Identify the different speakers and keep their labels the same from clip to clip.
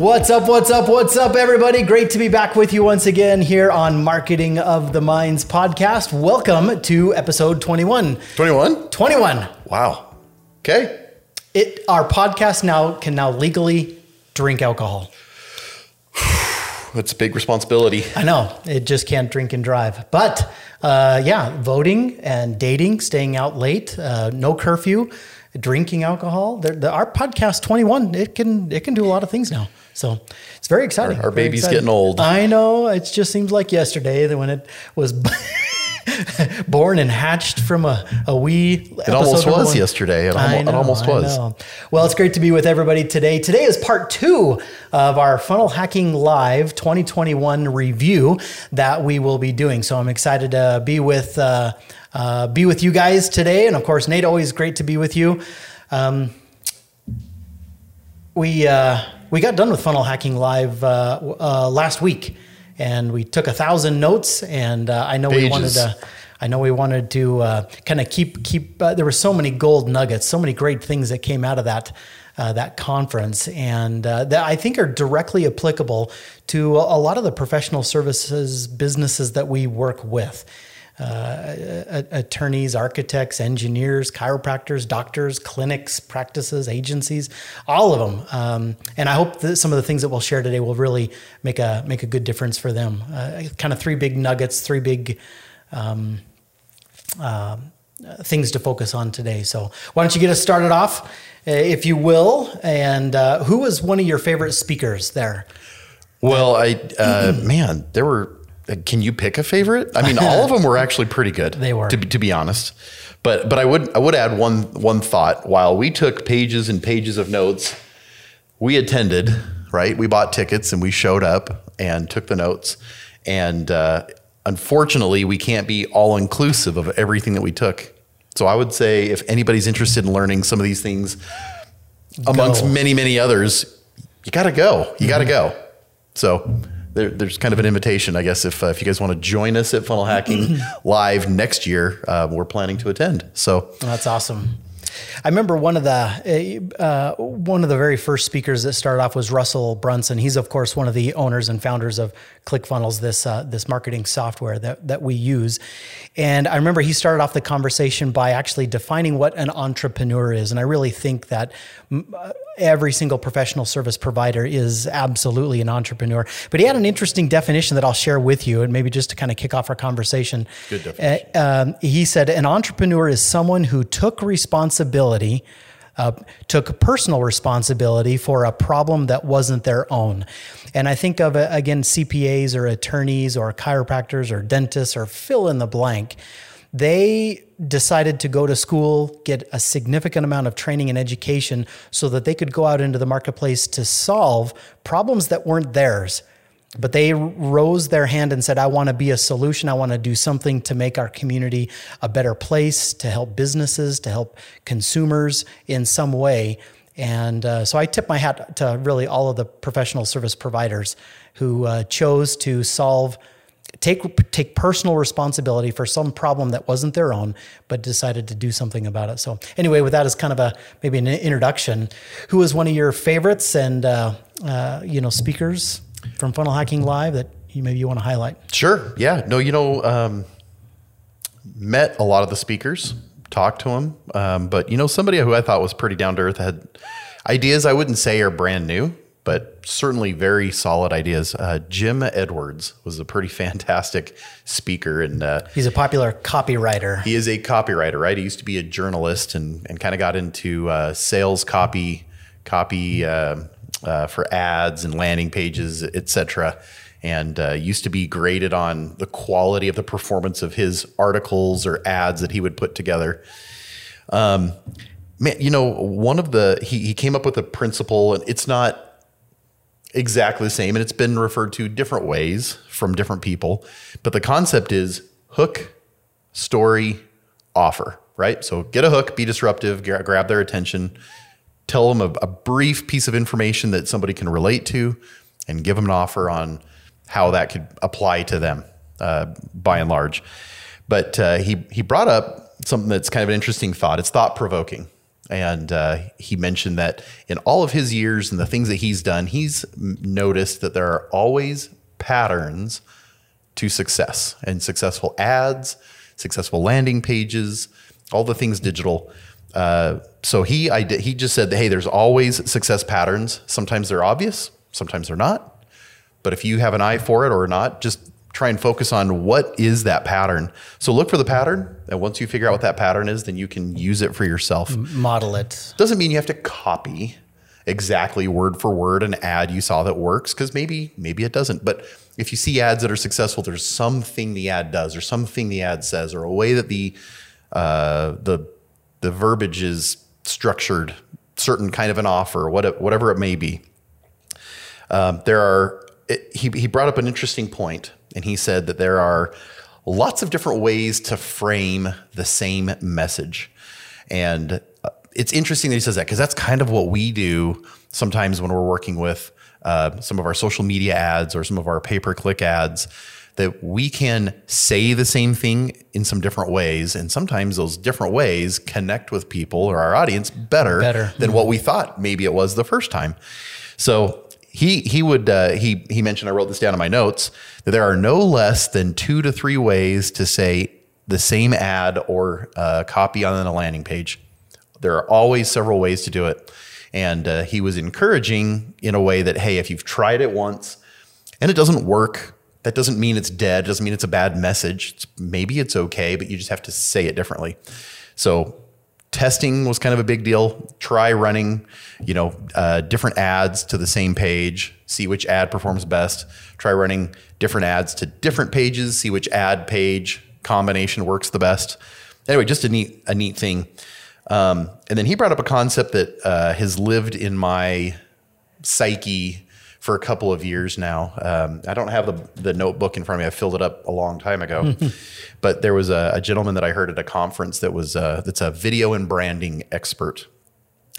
Speaker 1: What's up, what's up, what's up, everybody? Great to be back with you once again here on Marketing of the Minds podcast. Welcome to episode 21.
Speaker 2: 21?
Speaker 1: 21.
Speaker 2: Wow. Okay.
Speaker 1: It our podcast now can now legally drink alcohol.
Speaker 2: That's a big responsibility.
Speaker 1: I know it just can't drink and drive, but uh, yeah, voting and dating, staying out late, uh, no curfew, drinking alcohol. Our podcast twenty one, it can it can do a lot of things now. So it's very exciting.
Speaker 2: Our, our
Speaker 1: very
Speaker 2: baby's
Speaker 1: exciting.
Speaker 2: getting old.
Speaker 1: I know. It just seems like yesterday that when it was born and hatched from a, a wee.
Speaker 2: It almost was yesterday. It, almo- it almost was.
Speaker 1: Well, it's great to be with everybody today. Today is part two of our Funnel Hacking Live 2021 review that we will be doing. So I'm excited to be with uh, uh, be with you guys today, and of course, Nate. Always great to be with you. Um, we uh, we got done with Funnel Hacking Live uh, uh, last week, and we took a thousand notes. And uh, I know we wanted to. I know we wanted to uh, kind of keep keep. Uh, there were so many gold nuggets, so many great things that came out of that uh, that conference, and uh, that I think are directly applicable to a lot of the professional services businesses that we work with. Uh, attorneys, architects, engineers, chiropractors, doctors, clinics, practices, agencies, all of them. Um, and I hope that some of the things that we'll share today will really make a make a good difference for them. Uh, kind of three big nuggets, three big um, uh, things to focus on today. So why don't you get us started off, uh, if you will? And uh, who was one of your favorite speakers there?
Speaker 2: Well, I uh, man, there were. Uh, Can you pick a favorite? I mean, all of them were actually pretty good.
Speaker 1: They were.
Speaker 2: to be, to be honest. But but I would I would add one one thought. While we took pages and pages of notes, we attended. Right, we bought tickets and we showed up and took the notes. And uh, unfortunately, we can't be all inclusive of everything that we took. So I would say if anybody's interested in learning some of these things, amongst
Speaker 1: Go.
Speaker 2: many many others, you got to go. You got to go. So there, there's kind of an invitation, I guess, if uh, if you guys want to join us at Funnel Hacking Live next year, uh, we're planning to attend. So
Speaker 1: That's awesome. I remember one of the uh, one of the very first speakers that started off was Russell Brunson. He's of course one of the owners and founders of ClickFunnels, this uh, this marketing software that that we use. And I remember he started off the conversation by actually defining what an entrepreneur is. And I really think that mm, uh, every single professional service provider is absolutely an entrepreneur. But he had an interesting definition that I'll share with you, and maybe just to kind of kick off our conversation.
Speaker 2: Good definition.
Speaker 1: Uh, um, he said an entrepreneur is someone who took responsibility uh, took personal responsibility for a problem that wasn't their own and i think of uh, again cpas or attorneys or chiropractors or dentists or fill in the blank they decided to go to school, get a significant amount of training and education so that they could go out into the marketplace to solve problems that weren't theirs. But they rose their hand and said, I want to be a solution. I want to do something to make our community a better place, to help businesses, to help consumers in some way. And uh, so I tip my hat to really all of the professional service providers who uh, chose to solve take take personal responsibility for some problem that wasn't their own, but decided to do something about it. So anyway, with that as kind of a maybe an introduction, who was one of your favorites and uh, uh, you know speakers from Funnel Hacking Live that you maybe you want to highlight?
Speaker 2: Sure. Yeah. No, you know, um, met a lot of the speakers, talked to them. Um, but, you know, somebody who I thought was pretty down to earth had ideas I wouldn't say are brand new, but certainly very solid ideas. Uh, Jim Edwards was a pretty fantastic speaker. And uh,
Speaker 1: He's a popular copywriter.
Speaker 2: he is a copywriter, right? He used to be a journalist and, and kind of got into uh, sales copy, copy uh, uh, for ads and landing pages, etc. And uh, used to be graded on the quality of the performance of his articles or ads that he would put together. Um, man, you know, one of the he he came up with a principle, and it's not exactly the same, and it's been referred to different ways from different people. But the concept is hook, story, offer, right? So get a hook, be disruptive, grab their attention, tell them a, a brief piece of information that somebody can relate to, and give them an offer on how that could apply to them, uh, by and large. But uh, he he brought up something that's kind of an interesting thought. It's thought provoking, And uh, he mentioned that in all of his years and the things that he's done, he's noticed that there are always patterns to success and successful ads, successful landing pages, all the things digital. Uh, so he I he just said, hey, there's always success patterns. Sometimes they're obvious, sometimes they're not. But if you have an eye for it or not, just try and focus on what is that pattern. So look for the pattern, and once you figure out what that pattern is, then you can use it for yourself.
Speaker 1: Model it.
Speaker 2: Doesn't mean you have to copy exactly word for word an ad you saw that works because maybe maybe it doesn't. But if you see ads that are successful, there's something the ad does, or something the ad says, or a way that the uh, the the verbiage is structured, certain kind of an offer, what, whatever it may be. Um, there are. It, he he brought up an interesting point, and he said that there are lots of different ways to frame the same message, and uh, it's interesting that he says that because that's kind of what we do sometimes when we're working with uh, some of our social media ads or some of our pay per click ads that we can say the same thing in some different ways. And sometimes those different ways connect with people or our audience better,
Speaker 1: Better.
Speaker 2: than what we thought maybe it was the first time. So he he would uh, he he mentioned I wrote this down in my notes that there are no less than two to three ways to say the same ad or uh, copy on a landing page. There are always several ways to do it, and uh, he was encouraging in a way that hey, if you've tried it once and it doesn't work, that doesn't mean it's dead. Doesn't mean it's a bad message. It's, maybe it's okay, but you just have to say it differently. So testing was kind of a big deal. Try running, you know, uh, different ads to the same page. See which ad performs best. Try running different ads to different pages. See which ad page combination works the best. Anyway, just a neat a neat thing. Um, and then he brought up a concept that uh, has lived in my psyche for a couple of years now. Um, I don't have the, the notebook in front of me. I filled it up a long time ago. but there was a, a, gentleman that I heard at a conference that was uh, that's a video and branding expert,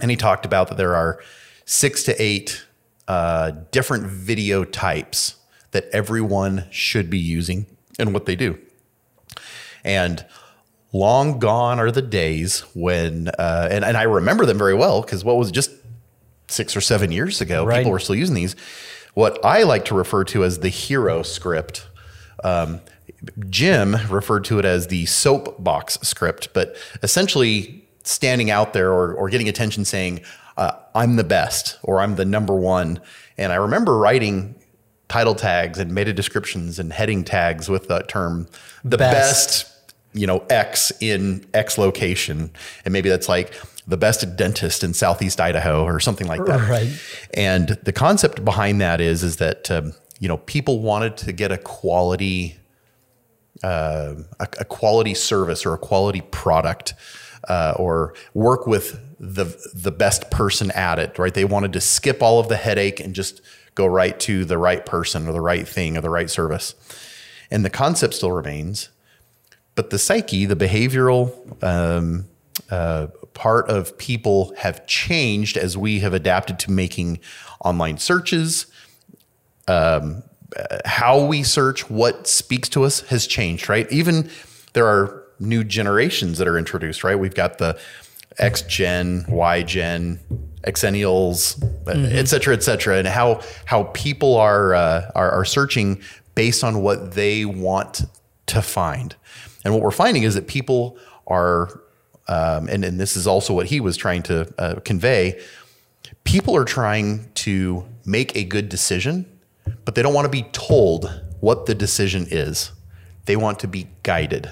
Speaker 2: and he talked about that there are six to eight uh, different video types that everyone should be using and what they do. And long gone are the days when, uh, and, and I remember them very well because what was just six or seven years ago,
Speaker 1: Right.
Speaker 2: people were still using these. What I like to refer to as the hero script. Um, Jim referred to it as the soapbox script, but essentially standing out there or, or getting attention saying, uh, I'm the best or I'm the number one. And I remember writing title tags and meta descriptions and heading tags with that term, the
Speaker 1: Best.
Speaker 2: best you know, X in X location. And maybe that's like the best dentist in Southeast Idaho or something like that.
Speaker 1: Right.
Speaker 2: And the concept behind that is, is that, um, you know, people wanted to get a quality, uh, a, a quality service or a quality product, uh, or work with the, the best person at it, right? They wanted to skip all of the headache and just go right to the right person or the right thing or the right service. And the concept still remains, but the psyche, the behavioral um, uh, part of people have changed as we have adapted to making online searches. Um, how we search, what speaks to us has changed, right? Even there are new generations that are introduced, right? We've got the X Gen, Y Gen, Xennials, et cetera, et cetera, and how how people are, uh, are are searching based on what they want to find. And what we're finding is that people are, um, and, and this is also what he was trying to uh, convey, people are trying to make a good decision, but they don't want to be told what the decision is. They want to be guided.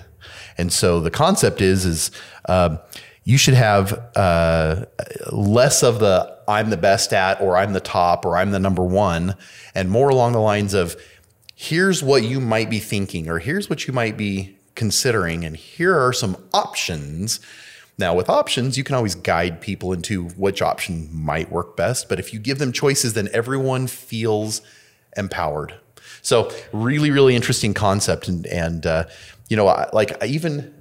Speaker 2: And so the concept is, is um, you should have uh, less of the I'm the best at, or I'm the top, or I'm the number one, and more along the lines of here's what you might be thinking, or here's what you might be considering, and here are some options. Now, with options, you can always guide people into which option might work best. But if you give them choices, then everyone feels empowered. So, really, really interesting concept. And, and uh, you know, I, like I even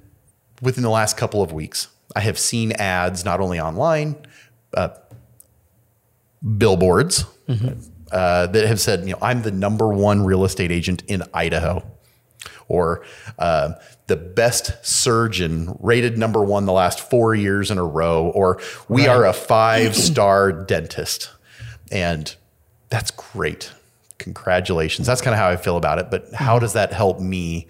Speaker 2: within the last couple of weeks, I have seen ads not only online, uh, billboards uh, that have said, you know, I'm the number one real estate agent in Idaho. Or uh, the best surgeon rated number one the last four years in a row, or we
Speaker 1: Right.
Speaker 2: are a five star dentist. And that's great. Congratulations. That's kind of how I feel about it. But how does that help me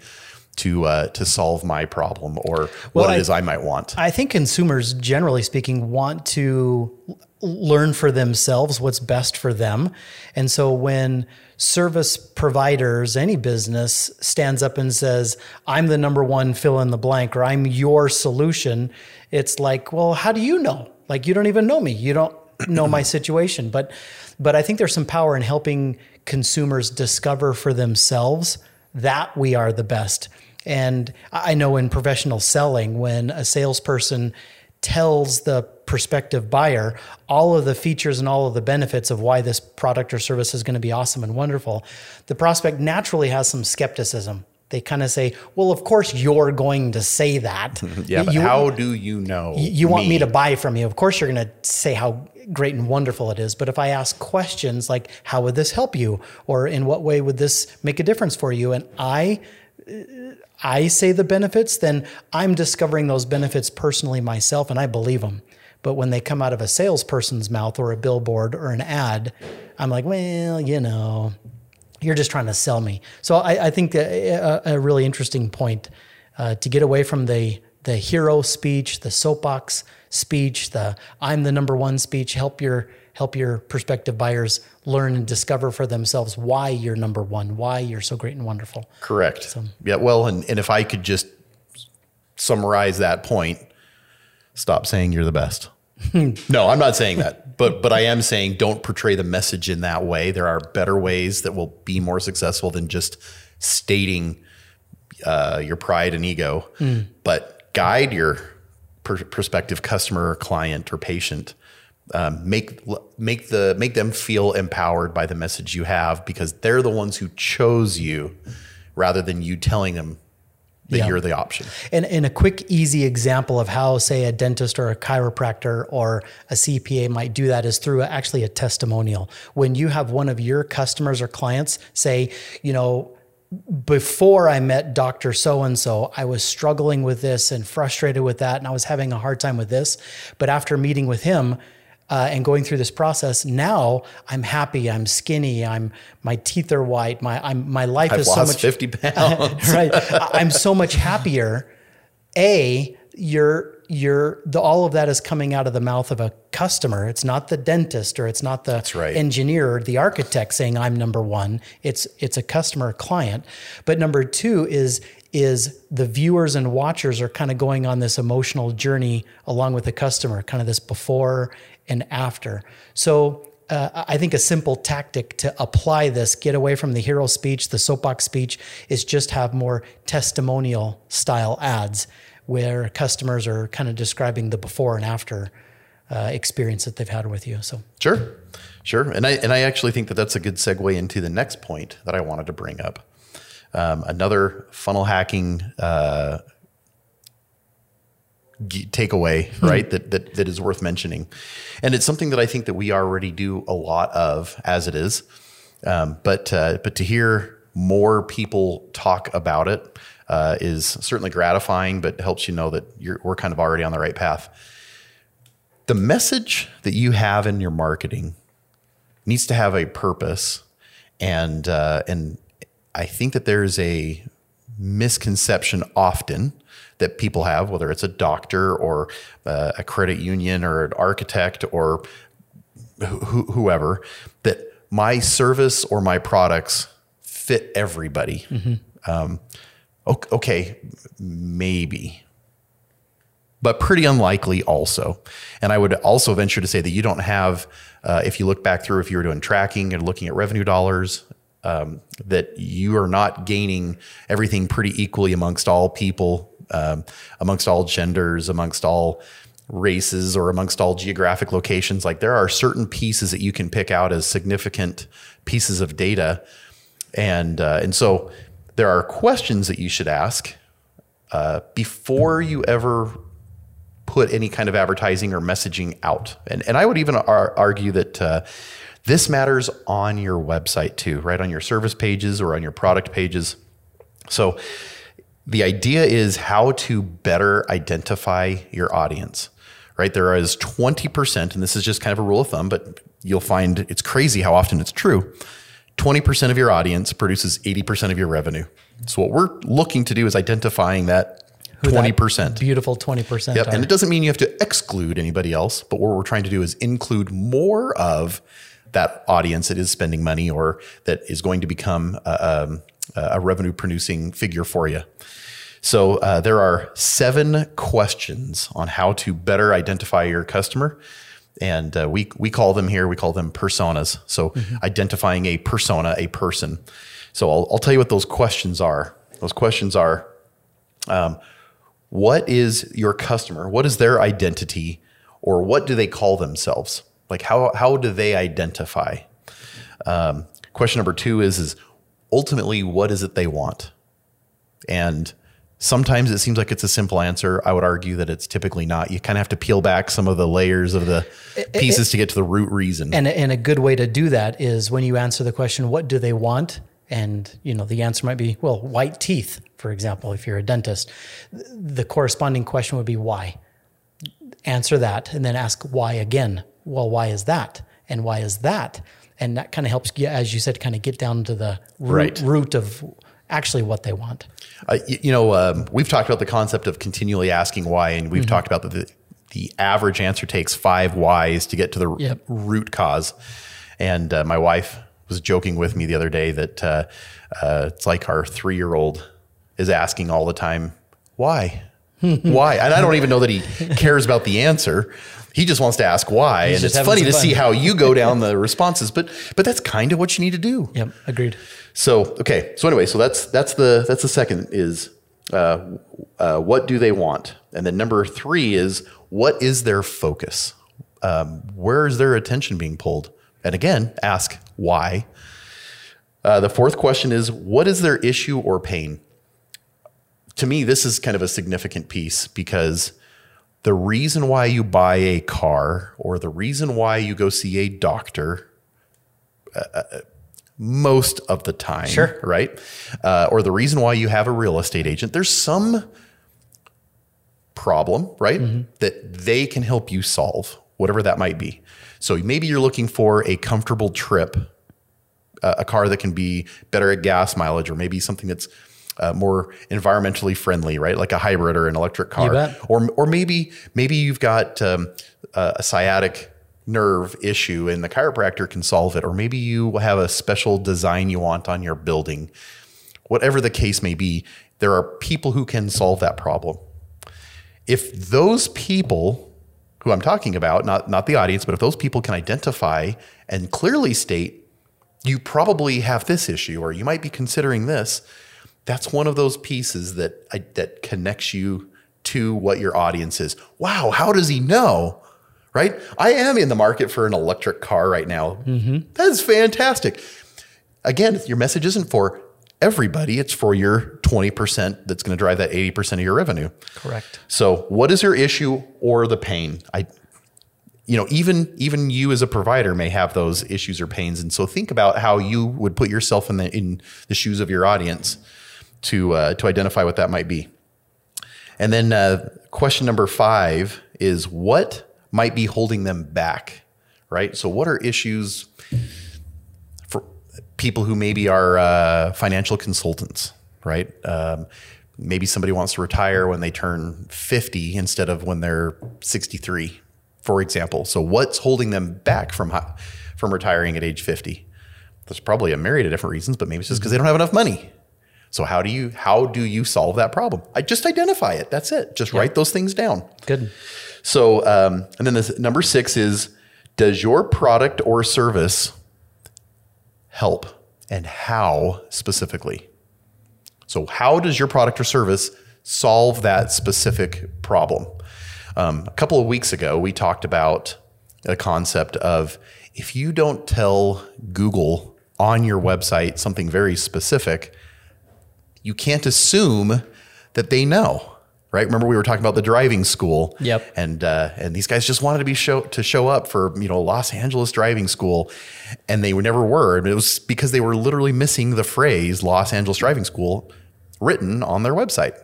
Speaker 2: to uh, to solve my problem or
Speaker 1: Well,
Speaker 2: what
Speaker 1: I-
Speaker 2: it is I might want?
Speaker 1: I think consumers, generally speaking, want to l- learn for themselves what's best for them. And so when service providers, any business stands up and says, I'm the number one fill in the blank, or I'm your solution, it's like, well, how do you know? Like, you don't even know me. You don't know my situation. But, but I think there's some power in helping consumers discover for themselves that we are the best. And I know in professional selling, when a salesperson tells the prospective buyer all of the features and all of the benefits of why this product or service is going to be awesome and wonderful, the prospect naturally has some skepticism. They kind of say, "Well, of course you're going to say that.
Speaker 2: yeah,
Speaker 1: You-
Speaker 2: how do you know?
Speaker 1: you want me to buy from you. Of course, you're going to say how great and wonderful it is. But if I ask questions like, how would this help you? Or in what way would this make a difference for you? And I, I say the benefits, then I'm discovering those benefits personally myself and I believe them. But when they come out of a salesperson's mouth or a billboard or an ad, I'm like, well, you know, you're just trying to sell me. So I, I think a, a, really interesting point uh, to get away from the the hero speech, the soapbox speech, the I'm the number one speech. Help your help your prospective buyers learn and discover for themselves why you're number one, why you're so great and wonderful.
Speaker 2: Correct. yeah. Well, and, and if I could just summarize that point, stop saying you're the best. no, I'm not saying that, but but I am saying don't portray the message in that way. There are better ways that will be more successful than just stating uh, your pride and ego, but guide your per- prospective customer, or client, or patient. Um, make make the make them feel empowered by the message you have because they're the ones who chose you, rather than you telling them that
Speaker 1: Yeah.
Speaker 2: you're the option.
Speaker 1: And, and a quick, easy example of how, say, a dentist or a chiropractor or a CPA might do that is through actually a testimonial. When you have one of your customers or clients say, you know, before I met Dr. So and so, I was struggling with this and frustrated with that, and I was having a hard time with this. But after meeting with him, uh, and going through this process, now I'm happy. I'm skinny. I'm my teeth are white. My I'm my life
Speaker 2: I've
Speaker 1: is so
Speaker 2: lost
Speaker 1: much
Speaker 2: 50 pounds.
Speaker 1: right. I'm so much happier. A, you're you're the all of that is coming out of the mouth of a customer. It's not the dentist or it's not the
Speaker 2: right.
Speaker 1: engineer or the architect saying I'm number one. It's it's a customer client. But number two is is the viewers and watchers are kind of going on this emotional journey along with the customer, kind of this before and after. So uh, I think a simple tactic to apply this, get away from the hero speech, the soapbox speech, is just have more testimonial style ads where customers are kind of describing the before and after uh, experience that they've had with you. So
Speaker 2: Sure, sure, and I and I actually think that that's a good segue into the next point that I wanted to bring up. Um, another funnel hacking uh, g- takeaway, right? That, that that is worth mentioning, and it's something that I think that we already do a lot of as it is, um, but uh, but to hear more people talk about it uh, is certainly gratifying, but helps you know that you're we're kind of already on the right path. The message that you have in your marketing needs to have a purpose and uh, and I think that there's a misconception often that people have whether it's a doctor or uh, a credit union or an architect or wh- whoever that my service or my products fit everybody um, okay maybe but pretty unlikely also. And I would also venture to say that you don't have, uh, if you look back through, if you were doing tracking and looking at revenue dollars, um, that you are not gaining everything pretty equally amongst all people, um, amongst all genders, amongst all races, or amongst all geographic locations. Like there are certain pieces that you can pick out as significant pieces of data, and uh, and so there are questions that you should ask uh, before you ever put any kind of advertising or messaging out. And, and I would even ar- argue that uh, this matters on your website too, right? On your service pages or on your product pages. So the idea is how to better identify your audience, right? There is 20%, and this is just kind of a rule of thumb, but you'll find it's crazy how often it's true. 20% of your audience produces 80% of your revenue. So what we're looking to do is identifying that
Speaker 1: Who
Speaker 2: 20%.
Speaker 1: beautiful 20%
Speaker 2: Yep.
Speaker 1: are.
Speaker 2: And it doesn't mean you have to exclude anybody else, but what we're trying to do is include more of that audience that is spending money or that is going to become a, um, a revenue producing figure for you. So uh, there are seven questions on how to better identify your customer. And uh, we, we call them here, we call them personas. So identifying a persona, a person. So I'll, I'll tell you what those questions are. Those questions are what is your customer? What is their identity, or what do they call themselves? Like how how do they identify? Um, question number two is is ultimately what is it they want? And sometimes it seems like it's a simple answer. I would argue that it's typically not. You kind of have to peel back some of the layers of the pieces to get to the root reason.
Speaker 1: And, and a good way to do that is when you answer the question, what do they want? And, you know, the answer might be, well, white teeth, for example, if you're a dentist. The corresponding question would be why? Answer that and then ask why again. Well, why is that? And why is that? And that kind of helps, as you said, kind of get down to the root,
Speaker 2: Right.
Speaker 1: root of actually what they want.
Speaker 2: Uh, y- you know, um, we've talked about the concept of continually asking why, and we've talked about that the, the average answer takes five whys to get to the
Speaker 1: Yep.
Speaker 2: root cause. And uh, my wife was joking with me the other day that uh, uh, it's like our three year old is asking all the time, why? why? And I don't even know that he cares about the answer. He just wants to ask why. and it's funny to
Speaker 1: fun.
Speaker 2: see how you go down the responses, but but that's kind of what you need to do.
Speaker 1: Yep, agreed.
Speaker 2: So okay, so anyway, so that's that's the that's the second is uh, uh, what do they want, and then number three is what is their focus? Um, where is their attention being pulled? And again, ask why. Uh, the fourth question is what is their issue or pain? To me, this is kind of a significant piece because the reason why you buy a car or the reason why you go see a doctor uh, uh, most of the time,
Speaker 1: Sure.
Speaker 2: right? Uh, or the reason why you have a real estate agent, there's some problem, right? Mm-hmm. That they can help you solve, whatever that might be. So maybe you're looking for a comfortable trip, a, a car that can be better at gas mileage, or maybe something that's uh, more environmentally friendly, right? Like a hybrid or an electric car, or or maybe maybe you've got um, a, a sciatic nerve issue and the chiropractor can solve it, or maybe you have a special design you want on your building. Whatever the case may be, there are people who can solve that problem. If those people who I'm talking about, not not the audience, but if those people can identify and clearly state you probably have this issue or you might be considering this, that's one of those pieces that I, that connects you to what your audience is. Wow, how does he know? Right? I am in the market for an electric car right now. Mm-hmm. That's fantastic. Again, your message isn't for everybody, it's for your 20% that's going to drive that 80% of your revenue.
Speaker 1: Correct.
Speaker 2: So, what is your issue or the pain? I, you know, even even you as a provider may have those issues or pains, and so think about how you would put yourself in the in the shoes of your audience to uh, to identify what that might be. And then uh, question number five is what might be holding them back, right? So, what are issues for people who maybe are uh, financial consultants, right? Um, maybe somebody wants to retire when they turn 50 instead of when they're 63, for example. So, what's holding them back from from retiring at age 50? There's probably a myriad of different reasons, but maybe it's just because they don't have enough money. So how do you how do you solve that problem? I just identify it. That's it. Just write those things down.
Speaker 1: Good.
Speaker 2: So, um, and then this number six is Does your product or service help and how specifically? So, how does your product or service solve that specific problem? Um, a couple of weeks ago, we talked about a concept of if you don't tell Google on your website something very specific, you can't assume that they know, right? Remember we were talking about the driving school.
Speaker 1: Yep.
Speaker 2: And uh, and these guys just wanted to be show to show up for you know Los Angeles driving school, and they never were. And it was because they were literally missing the phrase Los Angeles driving school written on their website.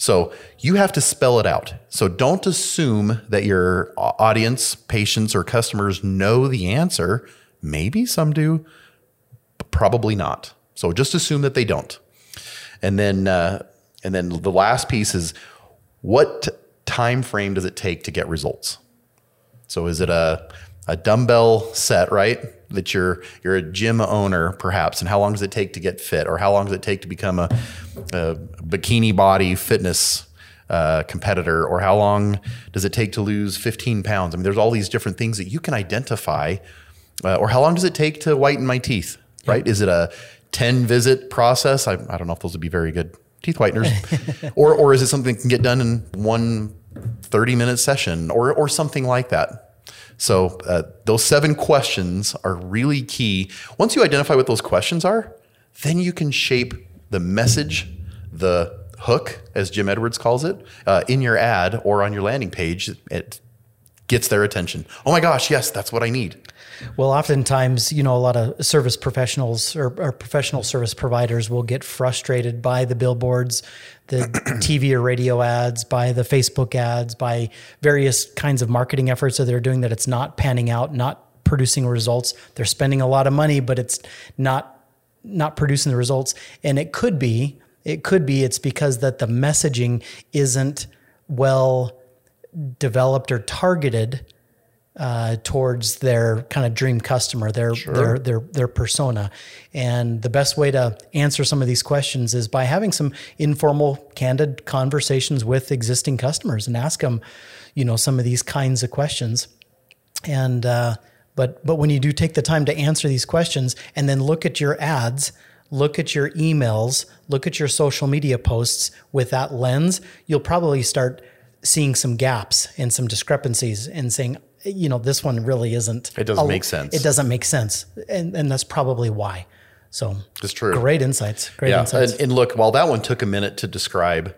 Speaker 2: So you have to spell it out. So don't assume that your audience, patients, or customers know the answer. Maybe some do, but probably not. So just assume that they don't. And then, uh, and then the last piece is what time frame does it take to get results? So is it a a dumbbell set, right? That you're you're a gym owner perhaps, and how long does it take to get fit, or how long does it take to become a, a bikini body fitness uh, competitor, or how long does it take to lose 15 pounds? I mean, there's all these different things that you can identify, uh, or how long does it take to whiten my teeth, right? Is it a 10 visit process? I, I don't know if those would be very good teeth whiteners, or or is it something that can get done in one 30 minute session, or or something like that? So uh, those seven questions are really key. Once you identify what those questions are, then you can shape the message, the hook, as Jim Edwards calls it, uh, in your ad or on your landing page. It gets their attention. Oh my gosh, yes, that's what I need.
Speaker 1: Well, oftentimes, you know, a lot of service professionals or, or, professional service providers will get frustrated by the billboards, the TV or radio ads, by the Facebook ads, by various kinds of marketing efforts that they're doing that it's not panning out, not producing results. They're spending a lot of money, but it's not not producing the results. And it could be, it could be it's because that the messaging isn't well developed or targeted uh, towards their kind of dream customer, their sure. their their their persona. And the best way to answer some of these questions is by having some informal, candid conversations with existing customers and ask them, you know, some of these kinds of questions. And uh, but but when you do take the time to answer these questions and then look at your ads, look at your emails, look at your social media posts with that lens, you'll probably start seeing some gaps and some discrepancies and saying, you know, this one really isn't.
Speaker 2: It doesn't a, make sense.
Speaker 1: It doesn't make sense. And, and that's probably why. So
Speaker 2: it's true.
Speaker 1: Great insights. Great yeah. insights.
Speaker 2: And, and, look, while that one took a minute to describe,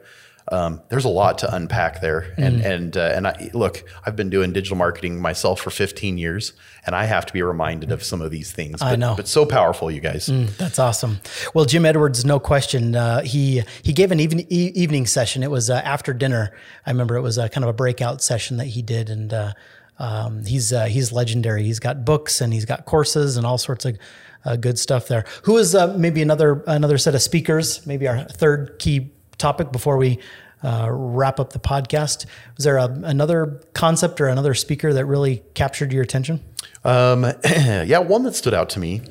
Speaker 2: um, there's a lot to unpack there. And, mm. and, uh, and I, look, I've been doing digital marketing myself for 15 years and I have to be reminded of some of these things. But,
Speaker 1: I know.
Speaker 2: But so powerful, you guys.
Speaker 1: Mm, that's awesome. Well, Jim Edwards, no question. Uh, he, he gave an even, e- evening session. It was uh, after dinner. I remember it was a kind of a breakout session that he did. And, uh, um, he's uh, he's legendary. He's got books and he's got courses and all sorts of uh, good stuff there. Who is uh, maybe another another set of speakers? Maybe our third key topic before we uh, wrap up the podcast. Was there a, another concept or another speaker that really captured your attention?
Speaker 2: Um, yeah, one that stood out to me,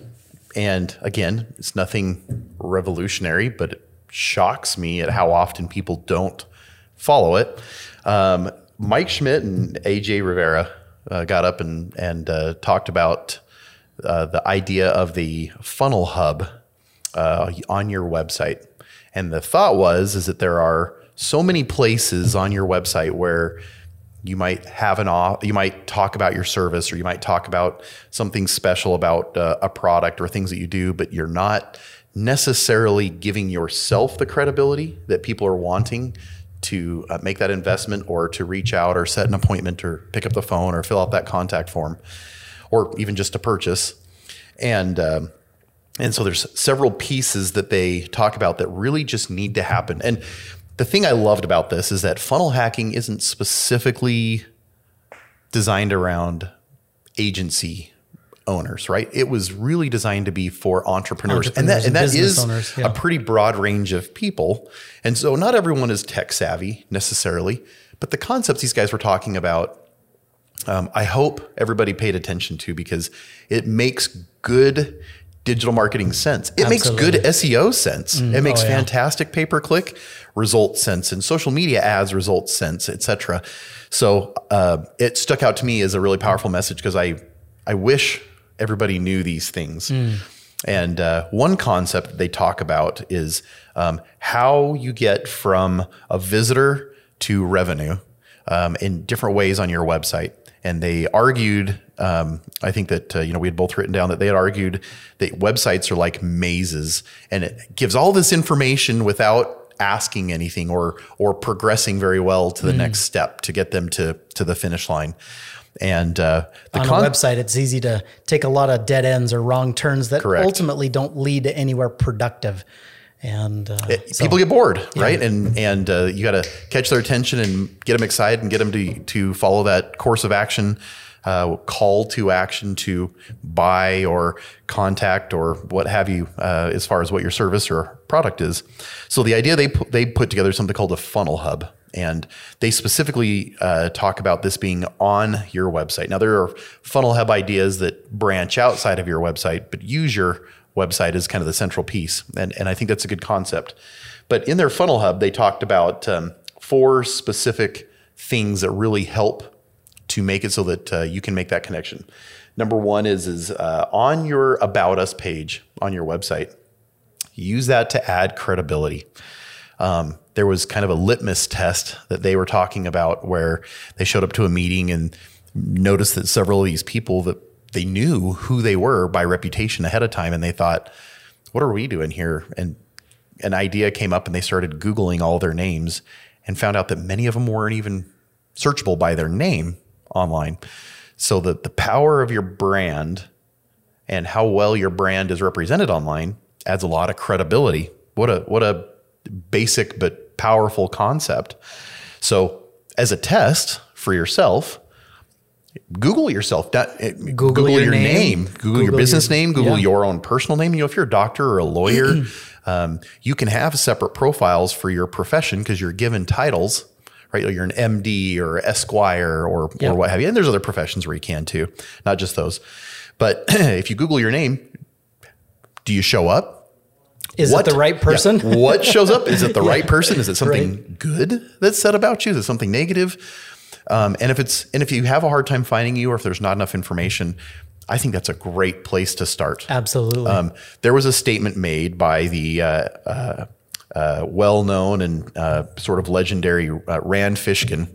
Speaker 2: and again, it's nothing revolutionary, but it shocks me at how often people don't follow it. Um, Mike Schmidt and AJ Rivera uh, got up and and uh, talked about uh, the idea of the funnel hub uh, on your website. And the thought was is that there are so many places on your website where you might have an off, you might talk about your service or you might talk about something special about uh, a product or things that you do, but you're not necessarily giving yourself the credibility that people are wanting to uh, make that investment or to reach out or set an appointment or pick up the phone or fill out that contact form or even just to purchase. And, um, and so there's several pieces that they talk about that really just need to happen. And the thing I loved about this is that funnel hacking isn't specifically designed around agency owners, right? It was really designed to be for entrepreneurs, entrepreneurs and that and, that is owners, yeah. a pretty broad range of people. And so not everyone is tech savvy necessarily, but the concepts these guys were talking about, um, I hope everybody paid attention to because it makes good digital marketing sense. It Absolutely. makes good SEO sense. Mm, it makes oh, yeah. fantastic pay per click results sense and social media ads results sense, etc. So uh, it stuck out to me as a really powerful message because I I wish everybody knew these things. Mm. And uh, one concept they talk about is um, how you get from a visitor to revenue um, in different ways on your website. And they argued, um, I think that uh, you know we had both written down that they had argued that websites are like mazes, and it gives all this information without asking anything or or progressing very well to the mm. next step to get them to to the finish line. And uh,
Speaker 1: the on con- a website, it's easy to take a lot of dead ends or wrong turns that Correct. ultimately don't lead to anywhere productive. And uh,
Speaker 2: it, so, people get bored, yeah. right? And and uh, you got to catch their attention and get them excited and get them to to follow that course of action, uh, call to action to buy or contact or what have you, uh, as far as what your service or product is. So the idea they put, they put together something called a funnel hub. And they specifically uh, talk about this being on your website. Now, there are funnel hub ideas that branch outside of your website, but use your website is kind of the central piece. And, and I think that's a good concept. But in their funnel hub, they talked about um, four specific things that really help to make it so that uh, you can make that connection. Number one is, is uh, on your About Us page on your website, use that to add credibility. Um, there was kind of a litmus test that they were talking about where they showed up to a meeting and noticed that several of these people that they knew who they were by reputation ahead of time and they thought what are we doing here and an idea came up and they started googling all their names and found out that many of them weren't even searchable by their name online so that the power of your brand and how well your brand is represented online adds a lot of credibility what a what a basic but powerful concept so as a test for yourself Google yourself. Eh, Google, Google your, your name. name. Google, Google, your business your, name. Google yeah. your own personal name. You know, if you're a doctor or a lawyer, um, you can have separate profiles for your profession because you're given titles. Right, you're an MD or Esquire or yeah. or what have you. And there's other professions where you can too, not just those. But if you Google your name, do you show up?
Speaker 1: Is what, it the right person?
Speaker 2: Yeah, what shows up? Is it the yeah. right person? Is it something right. good that's said about you? Is it something negative? Um, and if it's and if you have a hard time finding you, or if there's not enough information, I think that's a great place to start.
Speaker 1: Absolutely. Um,
Speaker 2: there was a statement made by the uh, uh, uh, well-known and uh, sort of legendary uh, Rand Fishkin.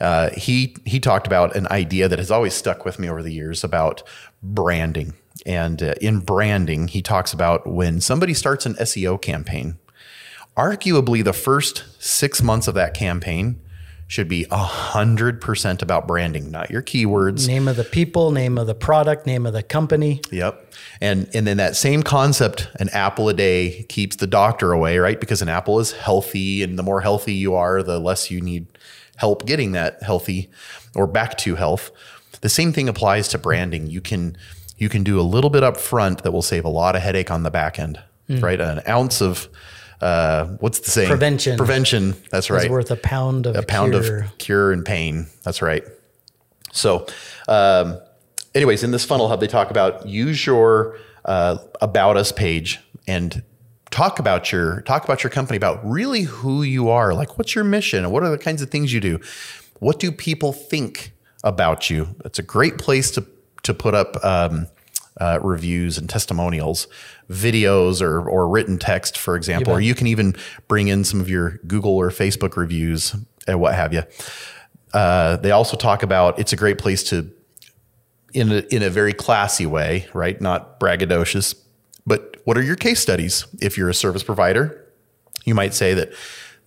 Speaker 2: Uh, he he talked about an idea that has always stuck with me over the years about branding. And in branding, he talks about when somebody starts an SEO campaign, arguably the first six months of that campaign should be 100% about branding, not your keywords.
Speaker 1: Name of the people, name of the product, name of the company.
Speaker 2: Yep. And and then that same concept, an apple a day keeps the doctor away, right? Because an apple is healthy and the more healthy you are, the less you need help getting that healthy or back to health. The same thing applies to branding. You can you can do a little bit up front that will save a lot of headache on the back end, mm. right? An ounce of uh, what's the saying?
Speaker 1: Prevention.
Speaker 2: Prevention. That's right.
Speaker 1: worth a pound of
Speaker 2: a pound cure. of cure and pain. That's right. So, um, anyways, in this funnel hub, they talk about use your uh, about us page and talk about your talk about your company about really who you are. Like, what's your mission? What are the kinds of things you do? What do people think about you? It's a great place to to put up. Um, uh, reviews and testimonials, videos or, or written text, for example, or you can even bring in some of your Google or Facebook reviews and what have you. Uh, they also talk about it's a great place to, in a, in a very classy way, right? Not braggadocious, but what are your case studies? If you're a service provider, you might say that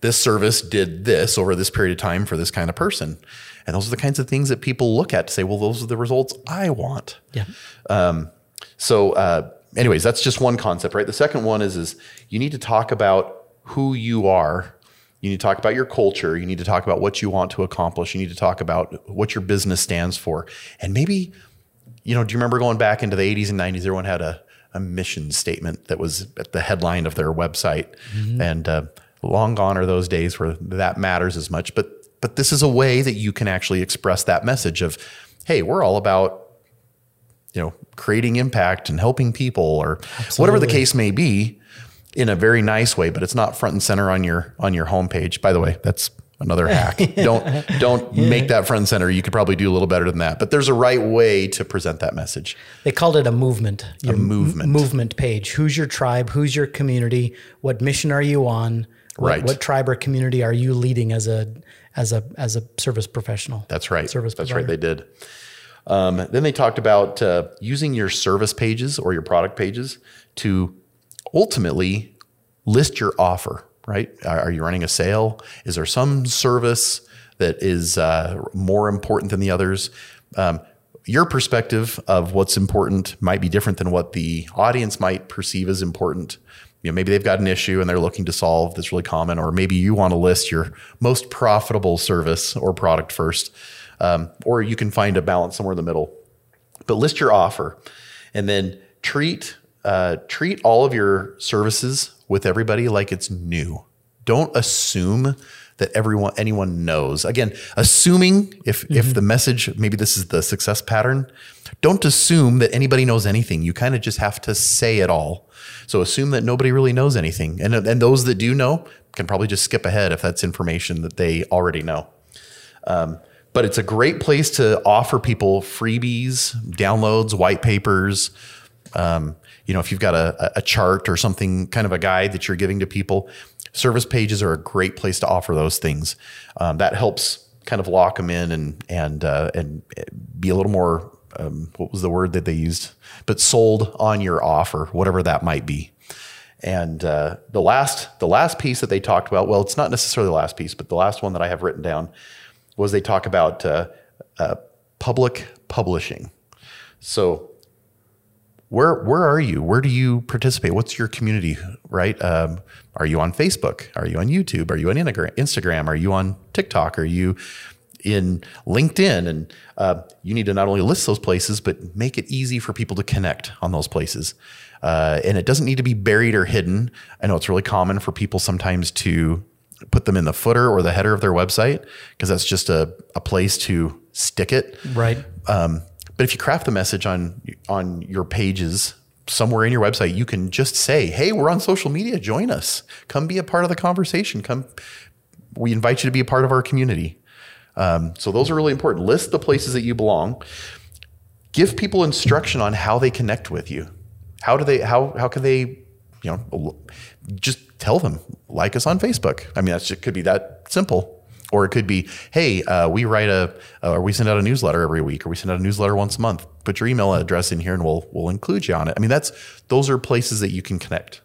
Speaker 2: this service did this over this period of time for this kind of person. And those are the kinds of things that people look at to say, well, those are the results I want.
Speaker 1: Yeah.
Speaker 2: Um, so, uh, anyways, that's just one concept, right? The second one is is you need to talk about who you are. You need to talk about your culture. You need to talk about what you want to accomplish. You need to talk about what your business stands for. And maybe, you know, do you remember going back into the 80s and 90s? Everyone had a, a mission statement that was at the headline of their website. Mm-hmm. And uh, long gone are those days where that matters as much. But but this is a way that you can actually express that message of, hey, we're all about you know, creating impact and helping people or Absolutely. whatever the case may be in a very nice way, but it's not front and center on your on your homepage. By the way, that's another hack. don't don't yeah. make that front and center. You could probably do a little better than that. But there's a right way to present that message.
Speaker 1: They called it a movement.
Speaker 2: A movement.
Speaker 1: M- movement page. Who's your tribe? Who's your community? What mission are you on? What,
Speaker 2: right.
Speaker 1: What tribe or community are you leading as a as a as a service professional?
Speaker 2: That's right. Service. That's provider. right. They did. Um, then they talked about uh, using your service pages or your product pages to ultimately list your offer, right? Are, are you running a sale? Is there some service that is uh, more important than the others? Um, your perspective of what's important might be different than what the audience might perceive as important. you know, maybe they've got an issue and they're looking to solve that's really common, or maybe you want to list your most profitable service or product first, um, or you can find a balance somewhere in the middle. But list your offer, and then treat uh, treat all of your services with everybody like it's new. Don't assume that everyone anyone knows. Again, assuming if mm-hmm. if the message maybe this is the success pattern, don't assume that anybody knows anything. You kind of just have to say it all. So assume that nobody really knows anything. And and those that do know can probably just skip ahead if that's information that they already know. Um, but it's a great place to offer people freebies, downloads, white papers. Um, you know, if you've got a, a chart or something, kind of a guide that you're giving to people, service pages are a great place to offer those things. Um, that helps kind of lock them in and and uh, and be a little more. Um, what was the word that they used? But sold on your offer, whatever that might be. And uh, the last the last piece that they talked about, well, it's not necessarily the last piece, but the last one that I have written down was they talk about uh, uh public publishing. So where where are you? Where do you participate? What's your community? Right? Um, are you on Facebook? Are you on YouTube? Are you on Instagram? Are you on TikTok? Are you in LinkedIn? And uh, you need to not only list those places, but make it easy for people to connect on those places. Uh, and it doesn't need to be buried or hidden. I know it's really common for people sometimes to put them in the footer or the header of their website because that's just a, a place to stick it.
Speaker 1: Right. Um,
Speaker 2: but if you craft the message on on your pages somewhere in your website, you can just say, "Hey, we're on social media. Join us. Come be a part of the conversation. Come, we invite you to be a part of our community." Um, so those are really important. List the places that you belong. Give people instruction on how they connect with you. How do they? How how can they? You know, just tell them like us on Facebook. I mean, that could be that simple. Or it could be, hey, uh, we write a, uh, or we send out a newsletter every week, or we send out a newsletter once a month. Put your email address in here, and we'll we'll include you on it. I mean, that's those are places that you can connect.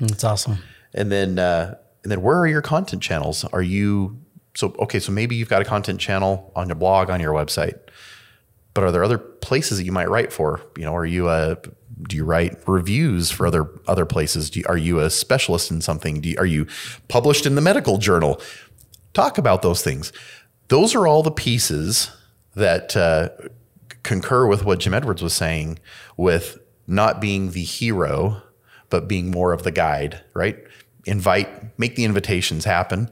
Speaker 1: That's awesome.
Speaker 2: And then uh, and then where are your content channels? Are you so okay? So maybe you've got a content channel on your blog on your website, but are there other places that you might write for? You know, are you a do you write reviews for other other places? You, are you a specialist in something? You, are you published in the medical journal? talk about those things. Those are all the pieces that uh, concur with what Jim Edwards was saying with not being the hero, but being more of the guide, right? Invite, make the invitations happen.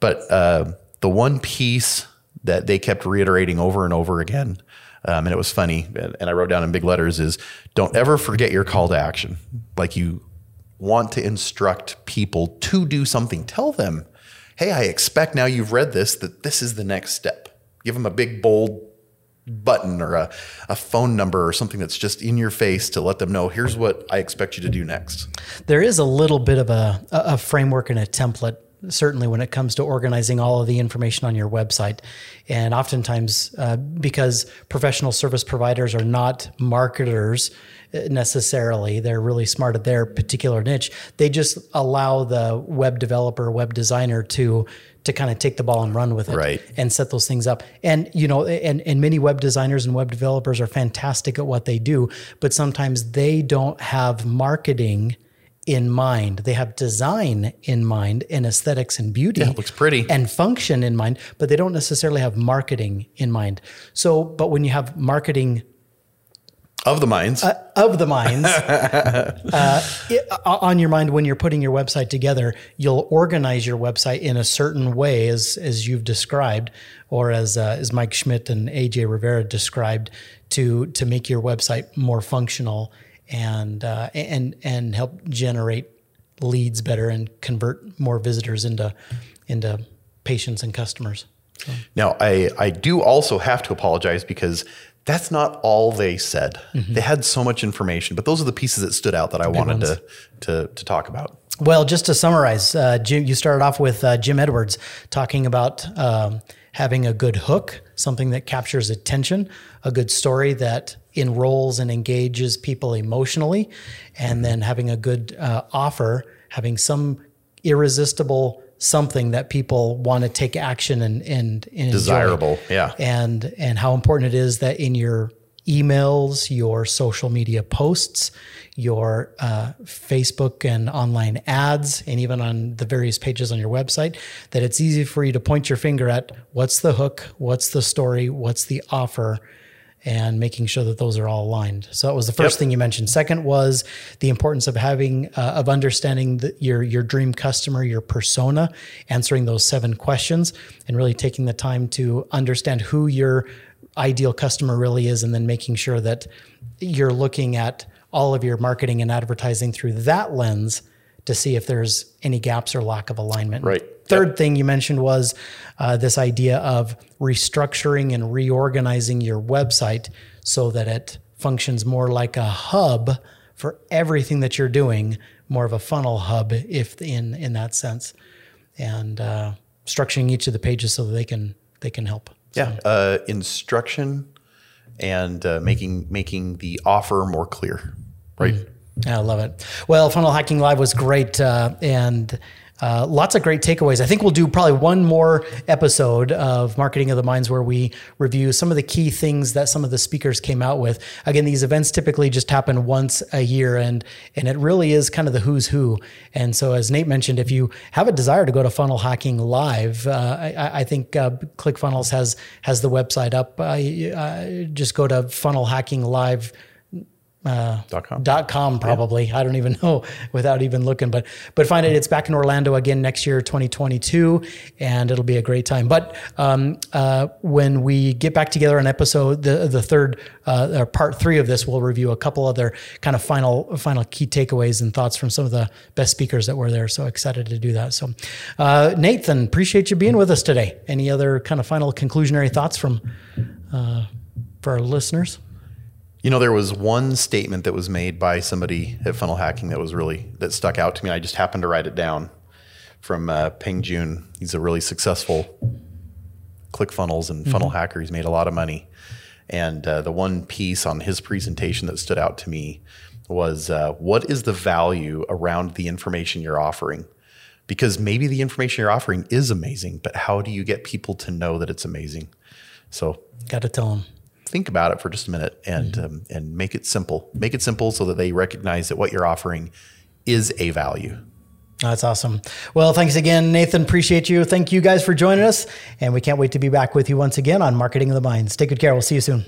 Speaker 2: But uh, the one piece that they kept reiterating over and over again, um, and it was funny, and I wrote down in big letters, is don't ever forget your call to action. Like you want to instruct people to do something, tell them hey, I expect now you've read this that this is the next step. Give them a big, bold button or a, a phone number or something that's just in your face to let them know here's what I expect you to do next.
Speaker 1: There is a little bit of a, a framework and a template certainly when it comes to organizing all of the information on your website. And oftentimes, uh, because professional service providers are not marketers uh, necessarily, they're really smart at their particular niche. They just allow the web developer, web designer to to kind of take the ball and run with it
Speaker 2: right.
Speaker 1: and set those things up. And you know, and and many web designers and web developers are fantastic at what they do, but sometimes they don't have marketing in mind. They have design in mind and aesthetics and beauty.
Speaker 2: Yeah, looks pretty.
Speaker 1: And function in mind, but they don't necessarily have marketing in mind. So, but when you have marketing
Speaker 2: of the minds
Speaker 1: uh, of the minds uh, it, uh, on your mind when you're putting your website together you'll organize your website in a certain way as as you've described or as uh, as Mike Schmidt and AJ Rivera described to to make your website more functional and uh, and and help generate leads better and convert more visitors into into patients and customers.
Speaker 2: So. Now, I I do also have to apologize because that's not all they said. Mm-hmm. They had so much information, but those are the pieces that stood out that I Big wanted to, to to talk about.
Speaker 1: Well, just to summarize, uh, Jim, you started off with uh, Jim Edwards talking about um, having a good hook, something that captures attention, a good story that enrolls and engages people emotionally, and then having a good uh, offer, having some irresistible something that people want to take action and and, and
Speaker 2: desirable, yeah,
Speaker 1: and and how important it is that in your emails, your social media posts, your uh, Facebook and online ads, and even on the various pages on your website, that it's easy for you to point your finger at what's the hook, what's the story, what's the offer, and making sure that those are all aligned. So that was the first
Speaker 2: Yep.
Speaker 1: thing you mentioned. Second was the importance of having uh, of understanding the, your your dream customer, your persona, answering those seven questions, and really taking the time to understand who your ideal customer really is, and then making sure that you're looking at all of your marketing and advertising through that lens to see if there's any gaps or lack of alignment.
Speaker 2: Right.
Speaker 1: Third thing you mentioned was uh, this idea of restructuring and reorganizing your website so that it functions more like a hub for everything that you're doing, more of a funnel hub, if in in that sense, and uh, structuring each of the pages so that they can they can help.
Speaker 2: Yeah, uh, instruction and uh, making making the offer more clear, right?
Speaker 1: I love it. Well, Funnel Hacking Live was great uh, and uh, lots of great takeaways. I think we'll do probably one more episode of Marketing of the Minds where we review some of the key things that some of the speakers came out with. Again, these events typically just happen once a year, and and it really is kind of the who's who. And so, as Nate mentioned, if you have a desire to go to Funnel Hacking Live, uh, I, I think uh, ClickFunnels has has the website up. Uh, just go to Funnel Hacking Live
Speaker 2: Dot com.
Speaker 1: dot com probably. I don't even know without even looking but but find it. It's back in orlando again next year 2022 and it'll be a great time. But um, uh, when we get back together on episode the the third uh, or part three of this we'll review a couple other kind of final final key takeaways and thoughts from some of the best speakers that were there. So excited to do that. So uh, nathan appreciate you being with us today. Any other kind of final conclusionary thoughts from uh, for our listeners
Speaker 2: You know, there was one statement that was made by somebody at Funnel Hacking that was really that stuck out to me. I just happened to write it down from uh, Peng Joon. He's a really successful ClickFunnels and funnel hacker. He's made a lot of money. And uh, the one piece on his presentation that stood out to me was uh, what is the value around the information you're offering? Because maybe the information you're offering is amazing, but how do you get people to know that it's amazing? So
Speaker 1: got to tell them
Speaker 2: think about it for just a minute and um, and make it simple. Make it simple so that they recognize that what you're offering is a value.
Speaker 1: That's awesome. Well, thanks again, Nathan. Appreciate you. Thank you guys for joining us. And we can't wait to be back with you once again on Marketing of the Minds. Take good care. We'll see you soon.